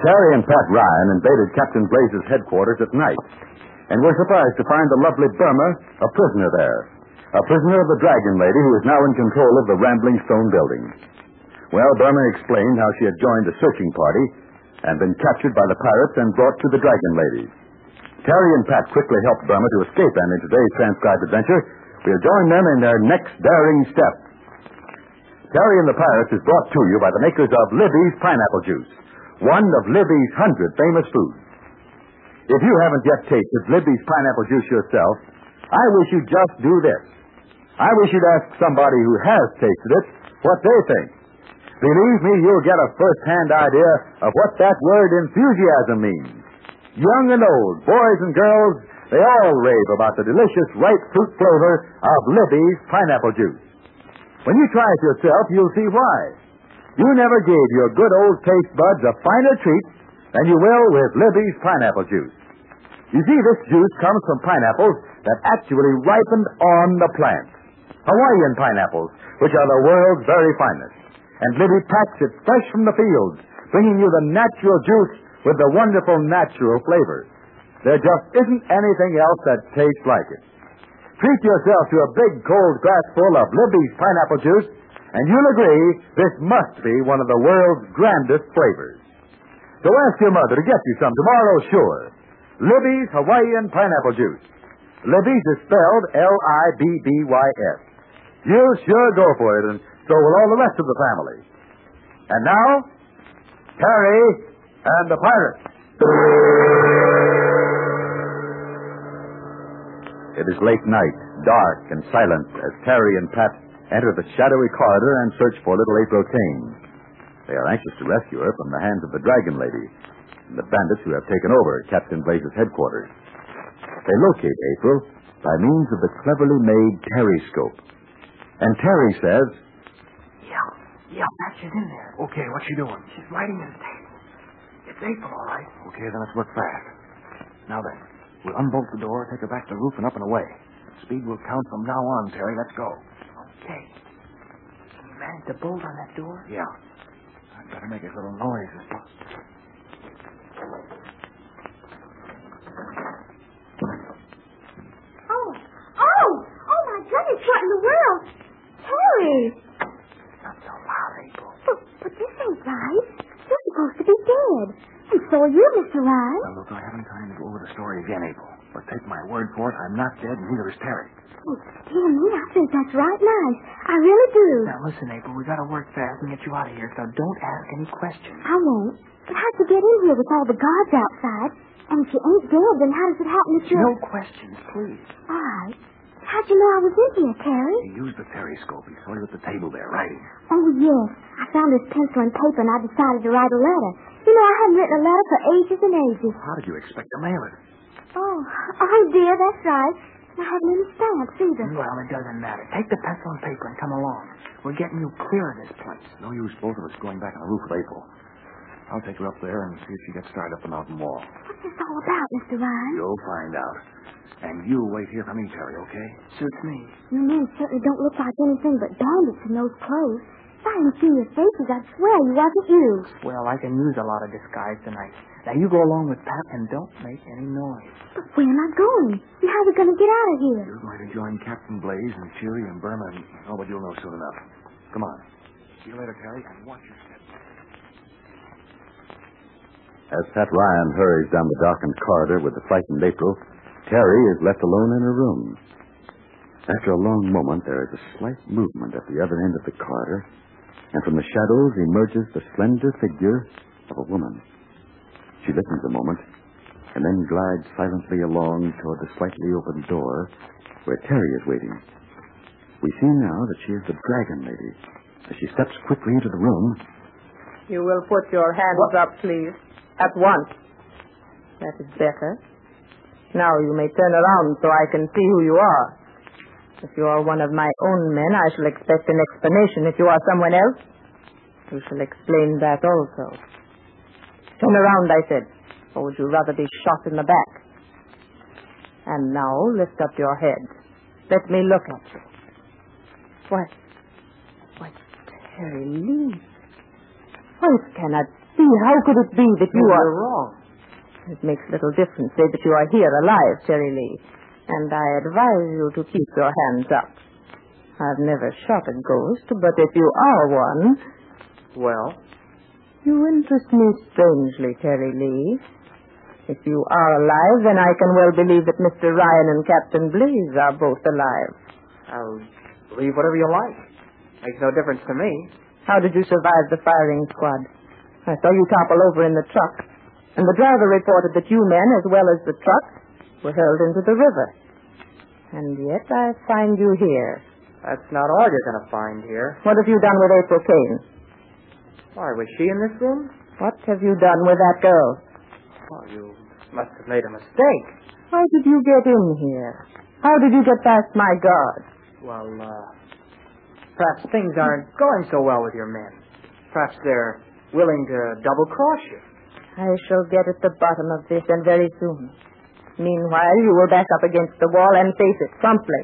Terry and Pat Ryan invaded Captain Blaze's headquarters at night and were surprised to find the lovely Burma a prisoner there. A prisoner of the Dragon Lady who is now in control of the rambling stone building. Well, Burma explained how she had joined a searching party and been captured by the pirates and brought to the Dragon Lady. Terry and Pat quickly helped Burma to escape, and in today's transcribed adventure, we'll join them in their next daring step. Terry and the Pirates is brought to you by the makers of Libby's Pineapple Juice, one of Libby's hundred famous foods. If you haven't yet tasted Libby's Pineapple Juice yourself, I wish you'd just do this. I wish you'd ask somebody who has tasted it what they think. Believe me, you'll get a first-hand idea of what that word enthusiasm means. Young and old, boys and girls, they all rave about the delicious ripe fruit flavor of Libby's Pineapple Juice. When you try it yourself, you'll see why. You never gave your good old taste buds a finer treat than you will with Libby's pineapple juice. You see, this juice comes from pineapples that actually ripened on the plant. Hawaiian pineapples, which are the world's very finest. And Libby packs it fresh from the fields, bringing you the natural juice with the wonderful natural flavors. There just isn't anything else that tastes like it. Treat yourself to a big cold glassful of Libby's pineapple juice, and you'll agree this must be one of the world's grandest flavors. So ask your mother to get you some tomorrow, sure. Libby's Hawaiian Pineapple Juice. Libby's is spelled L-I-B-B-Y-S. You'll sure go for it, and so will all the rest of the family. And now, Terry and the Pirates. It is late night, dark and silent, as Terry and Pat enter the shadowy corridor and search for little April Kane. They are anxious to rescue her from the hands of the Dragon Lady and the bandits who have taken over Captain Blaze's headquarters. They locate April by means of the cleverly made Terryscope. And Terry says, Yeah, yeah, Pat, she's in there. Okay, what's she doing? She's writing in the table. It's April, all right. Okay, then let's work fast. Now then, we'll unbolt the door, take her back to the roof, and up and away. Speed will count from now on, Terry. Let's go. Okay. Can you manage to bolt on that door? Yeah. I'd better make as little noise as possible. Oh, oh, oh my goodness, what in the world? Terry! Not so loud, April. But, but this ain't right. You're supposed to be dead. And so are you, Mr. Ryan. Now, look, I haven't time to go over the story again, April. Take my word for it, I'm not dead, and neither is Terry. Oh, dear me, I think that's right nice. I really do. Now listen, April, we gotta work fast and get you out of here, so don't ask any questions. I won't. But how'd you get in here with all the guards outside? And if you ain't dead, then how does it happen that you're... No questions, please. All right. How'd you know I was in here, Terry? He used the periscope. He saw you at the table there, writing. Oh, yes. I found this pencil and paper, and I decided to write a letter. You know, I hadn't written a letter for ages and ages. How did you expect to mail it? Oh, oh, dear, that's right. I haven't any stamps either. Well, it doesn't matter. Take the pencil and paper and come along. We're getting you clear of this place. No use both of us going back on the roof with April. I'll take her up there and see if she gets started up the mountain wall. What's this all about, Mr. Ryan? You'll find out. And you wait here for me, Terry, okay? Suits me. You men certainly don't look like anything but bandits in those clothes. If I hadn't seen your faces, I'd swear you wasn't you. Well, I can use a lot of disguise tonight. Now, you go along with Pat and don't make any noise. But where am I going? And how are we going to get out of here? You're going to join Captain Blaze and Cheery and Burma and... Oh, but you'll know soon enough. Come on. See you later, Terry, and watch your step. As Pat Ryan hurries down the darkened corridor with the frightened April, Terry is left alone in her room. After a long moment, there is a slight movement at the other end of the corridor, and from the shadows emerges the slender figure of a woman. She listens a moment, and then glides silently along toward the slightly opened door where Terry is waiting. We see now that she is the dragon lady. As she steps quickly into the room, You will put your hands up, please. At once. That is better. Now you may turn around so I can see who you are. If you are one of my own men, I shall expect an explanation. If you are someone else, you shall explain that also. Turn around, I said. Or would you rather be shot in the back? And now lift up your head. Let me look at you. What? What, Terry Lee. Why, it cannot be. How could it be that you are... You're wrong. It makes little difference. Say that you are here alive, Terry Lee. And I advise you to keep your hands up. I've never shot a ghost, but if you are one, Well, you interest me strangely, Terry Lee. If you are alive, then I can well believe that Mr. Ryan and Captain Blaze are both alive. I'll believe whatever you like. Makes no difference to me. How did you survive the firing squad? I saw you topple over in the truck, and the driver reported that you men, as well as the truck, were hurled into the river. And yet I find you here. That's not all you're going to find here. What have you done with April Kane? Why, was she in this room? What have you done with that girl? Well, you must have made a mistake. How did you get in here? How did you get past my guard? Well, uh, perhaps things aren't going so well with your men. Perhaps they're willing to double cross you. I shall get at the bottom of this, and very soon. Meanwhile, you will back up against the wall and face it promptly.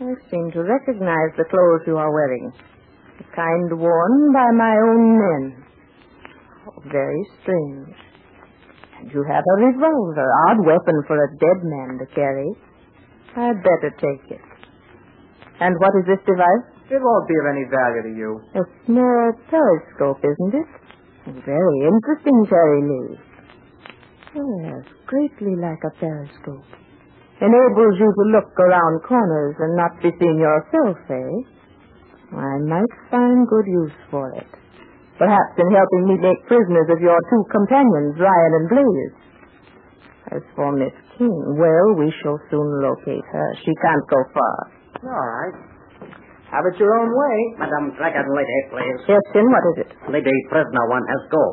I seem to recognize the clothes you are wearing. Kind worn by my own men. Oh, very strange. And you have a revolver, odd weapon for a dead man to carry. I'd better take it. And what is this device? It won't be of any value to you. A small periscope, isn't it? Very interesting, Terry Lee. Yes, greatly like a periscope. Enables you to look around corners and not be seen yourself, eh? I might find good use for it. Perhaps in helping me make prisoners of your two companions, Ryan and Blaze. As for Miss King, well, we shall soon locate her. She can't go far. All right. Have it your own way. Madam Dragon Lady, please. Yes, Chin, what is it? Lady prisoner one has go.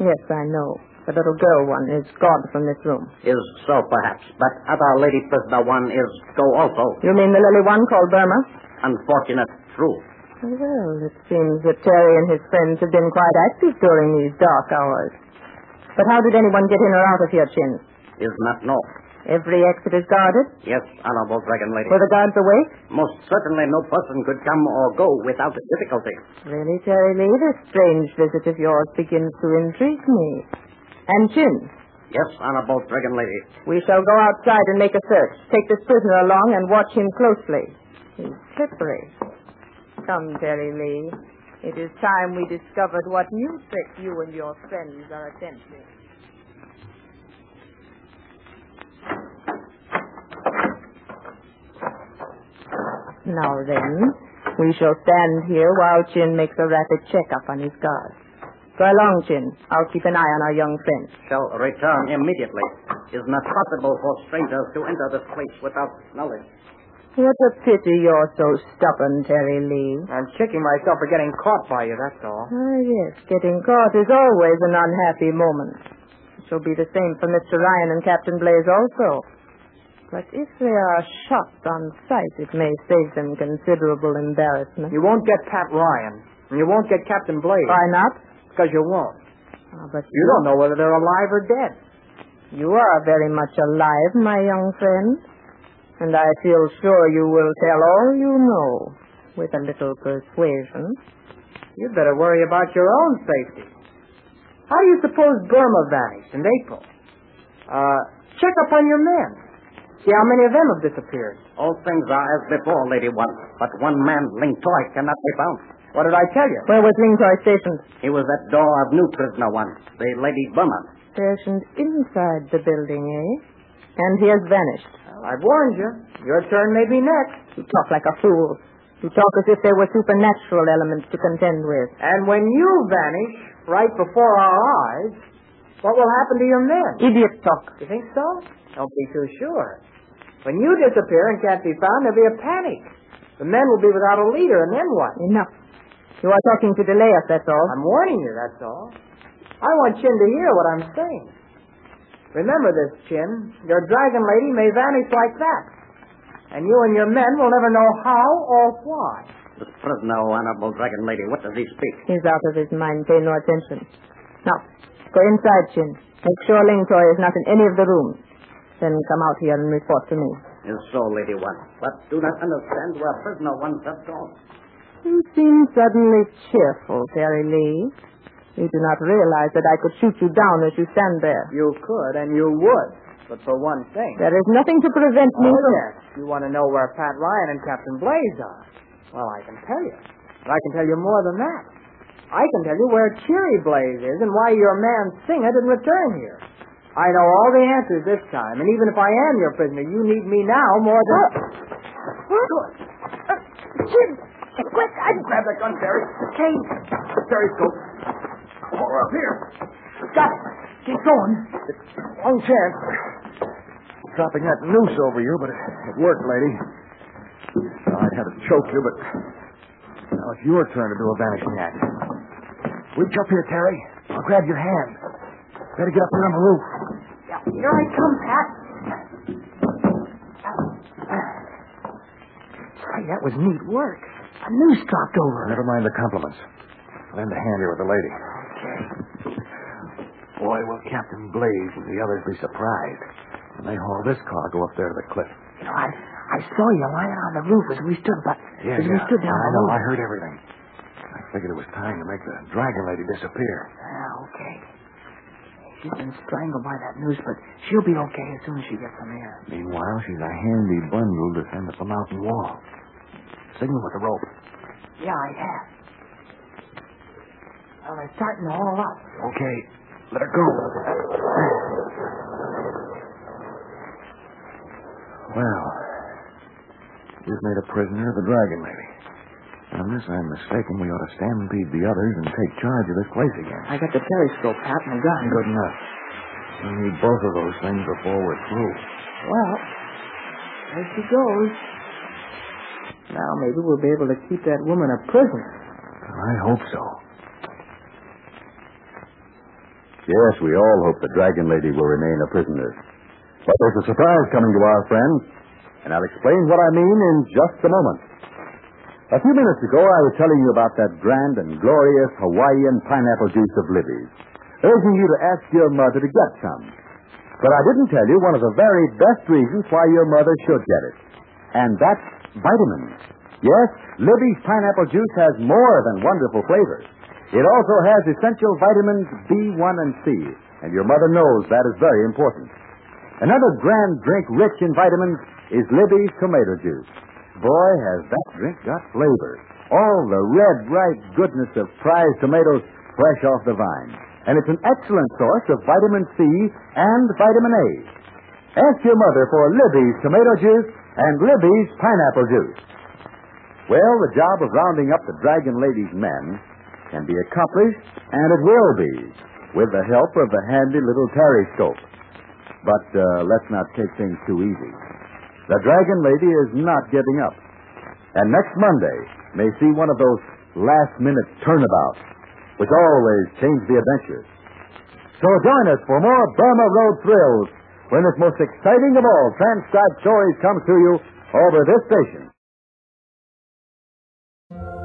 Yes, I know. The little girl one is gone from this room. Is so perhaps, but other lady prisoner one is go also. You mean the lily one called Burma? Unfortunate, true. Well, it seems that Terry and his friends have been quite active during these dark hours. But how did anyone get in or out of here, Chin? Is not no. Every exit is guarded? Yes, honorable Dragon Lady. Were the guards awake? Most certainly no person could come or go without difficulty. Really, Terry Lee, this strange visit of yours begins to intrigue me. And Chin, Yes, honorable Dragon Lady. we shall go outside and make a search. Take this prisoner along and watch him closely. He's slippery. Come, Terry Lee. It is time we discovered what new trick you and your friends are attempting. Now then, we shall stand here while Chin makes a rapid checkup on his guard. Go along, Chin. I'll keep an eye on our young friend. Shall return immediately. It is not possible for strangers to enter this place without knowledge. What a pity you're so stubborn, Terry Lee. I'm kicking myself for getting caught by you, that's all. Ah, yes, getting caught is always an unhappy moment. It shall be the same for Mr. Ryan and Captain Blaze also. But if they are shot on sight, it may save them considerable embarrassment. You won't get Pat Ryan, and you won't get Captain Blaze. Why not? Because you won't. Ah, but You don't know whether they're alive or dead. You are very much alive, my young friend. And I feel sure you will tell all you know with a little persuasion. You'd better worry about your own safety. How do you suppose Burma vanished in April? Uh, check up on your men. See how many of them have disappeared. All things are as before, Lady One, but one man, Ling Toy, cannot be found. What did I tell you? Where was Lingtoy stationed? He was at door of new prisoner one, the Lady Burma. Stationed inside the building, eh? And he has vanished. I've warned you. Your turn may be next. You talk like a fool. You talk as if there were supernatural elements to contend with. And when you vanish right before our eyes, what will happen to your men? Idiot talk. You think so? Don't be too sure. When you disappear and can't be found, there'll be a panic. The men will be without a leader, and then what? Enough. You are talking to delay us, that's all. I'm warning you, that's all. I want Chin to hear what I'm saying. Remember this, Chin. Your dragon lady may vanish like that. And you and your men will never know how or why. The prisoner, honorable dragon lady, what does he speak? He's out of his mind. Pay no attention. Now, go inside, Chin. Make sure Lingtoy is not in any of the rooms. Then come out here and report to me. Is so, Lady One. But do not understand where prisoner one has gone. You seem suddenly cheerful, Terry Lee. You do not realize that I could shoot you down as you stand there. You could, and you would. But for one thing. There is nothing to prevent me Oh, yes. You want to know where Pat Ryan and Captain Blaze are. Well, I can tell you. But I can tell you more than that. I can tell you where Cheery Blaze is and why your man Singer didn't return here. I know all the answers this time, and even if I am your prisoner, you need me now more than. Good. Uh, Jim, quick, I... Grab that gun, Terry. Okay. Periscope. Oh, up here. Stop. Keep going. One chance. Dropping that noose over you, but it, it worked, lady. I'd have to choke you, but now it's your turn to do a vanishing act. Reach up here, Terry. I'll grab your hand. Better get up here on the roof. Yeah, here I come, Pat. Say, that was neat work. A noose dropped over. Never mind the compliments. Lend a hand here with the lady. Boy, will Captain Blaze and the others be surprised when they haul this cargo up there to the cliff. You know, I, I saw you lying on the roof as we stood, but Yeah, as we yeah. stood down I know. I heard everything. I figured it was time to make the dragon lady disappear. Ah, okay. She's been strangled by that noose, but she'll be okay as soon as she gets some air. Meanwhile, she's a handy bundle to send up the mountain wall. Signal with the rope. Yeah, I have. Well, they're starting to haul up. Okay, let her go. Well, you've made a prisoner of the dragon lady. Unless I'm mistaken, we ought to stampede the others and take charge of this place again. I got the periscope, Pat, and the gun. Good enough. We need both of those things before we're through. Well, there she goes. Now maybe we'll be able to keep that woman a prisoner. I hope so. Yes, we all hope the Dragon Lady will remain a prisoner. But there's a surprise coming to our friends, and I'll explain what I mean in just a moment. A few minutes ago, I was telling you about that grand and glorious Hawaiian pineapple juice of Libby's, urging you to ask your mother to get some. But I didn't tell you one of the very best reasons why your mother should get it, and that's vitamins. Yes, Libby's pineapple juice has more than wonderful flavors. It also has essential vitamins B1 and C, and your mother knows that is very important. Another grand drink rich in vitamins is Libby's tomato juice. Boy, has that drink got flavor. All the red, ripe goodness of prized tomatoes fresh off the vine. And it's an excellent source of vitamin C and vitamin A. Ask your mother for Libby's tomato juice and Libby's pineapple juice. Well, the job of rounding up the Dragon Lady's men can be accomplished, and it will be, with the help of the handy little periscope. But uh, let's not take things too easy. The Dragon Lady is not giving up. And next Monday may see one of those last minute turnabouts, which always change the adventure. So join us for more Burma Road thrills when this most exciting of all transcribed stories comes to you over this station.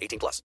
18 plus.